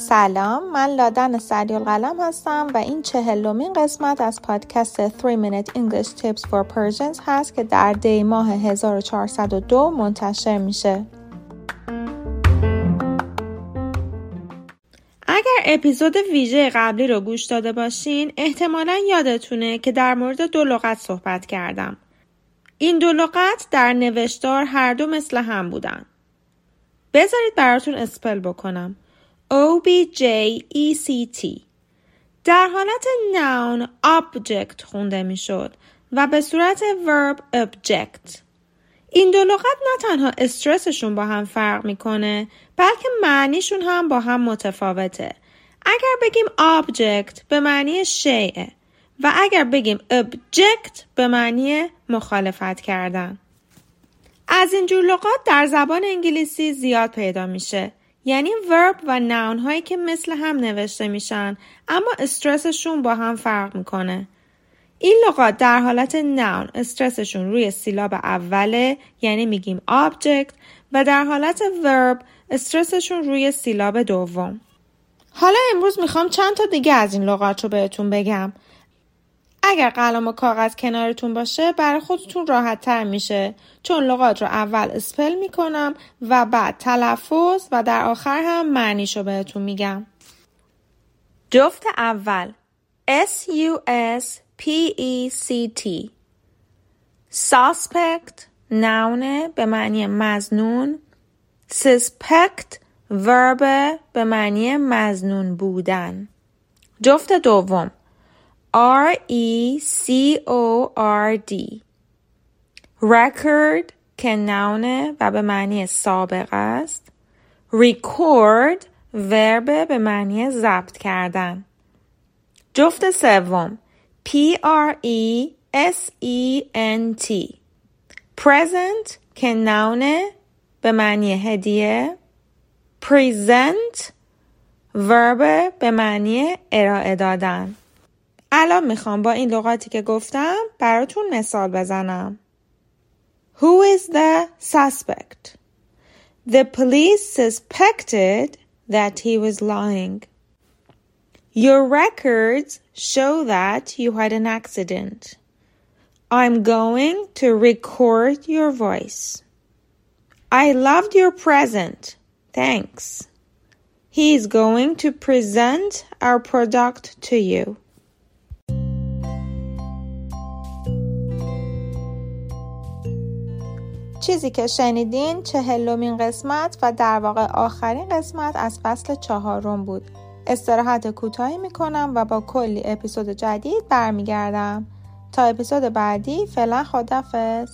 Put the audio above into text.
سلام من لادن سریال قلم هستم و این چهلمین قسمت از پادکست 3 Minute English Tips for Persians هست که در دی ماه 1402 منتشر میشه. اگر اپیزود ویژه قبلی رو گوش داده باشین احتمالا یادتونه که در مورد دو لغت صحبت کردم. این دو لغت در نوشتار هر دو مثل هم بودن. بذارید براتون اسپل بکنم. O-B-J-E-C-T در حالت noun object خونده می‌شد و به صورت verb object. این دو لغت نه تنها استرسشون با هم فرق می‌کنه بلکه معنیشون هم با هم متفاوته. اگر بگیم object به معنی شیعه و اگر بگیم object به معنی مخالفت کردن. از این جور لغات در زبان انگلیسی زیاد پیدا میشه. یعنی ورب و ناون هایی که مثل هم نوشته میشن اما استرسشون با هم فرق می‌کنه. این لغات در حالت ناون استرسشون روی سیلاب اوله یعنی میگیم object و در حالت ورب استرسشون روی سیلاب دوم. حالا امروز می‌خوام چند تا دیگه از این لغات رو بهتون بگم. اگر قلم و کاغذ کنارتون باشه برای خودتون راحت تر میشه. چون لغات رو اول اسپل می‌کنم و بعد تلفظ و در آخر هم معنیشو بهتون میگم. جفت اول. S U S P E C T. Suspect. نونه به معنی مزنون. Suspect. Verb به معنی مزنون بودن. جفت دوم. R E C O R D. Record که نونه و به معنی سابق است. Record ورب به معنی ضبط کردن. جفت سوم. P R E S E N T. Present که نونه به معنی هدیه. Present ورب به معنی ارائه دادن. الان میخوام با این لغاتی که گفتم براتون مثال بزنم. Who is the suspect? The police suspected that he was lying. Your records show that you had an accident. I'm going to record your voice. I loved your present. Thanks. He is going to present our product to you. چیزی که شنیدین چهلمین قسمت و در واقع آخرین قسمت از فصل چهارم بود. استراحت کوتاهی می‌کنم و با کلی اپیزود جدید برمیگردم. تا اپیزود بعدی فعلا خدافظ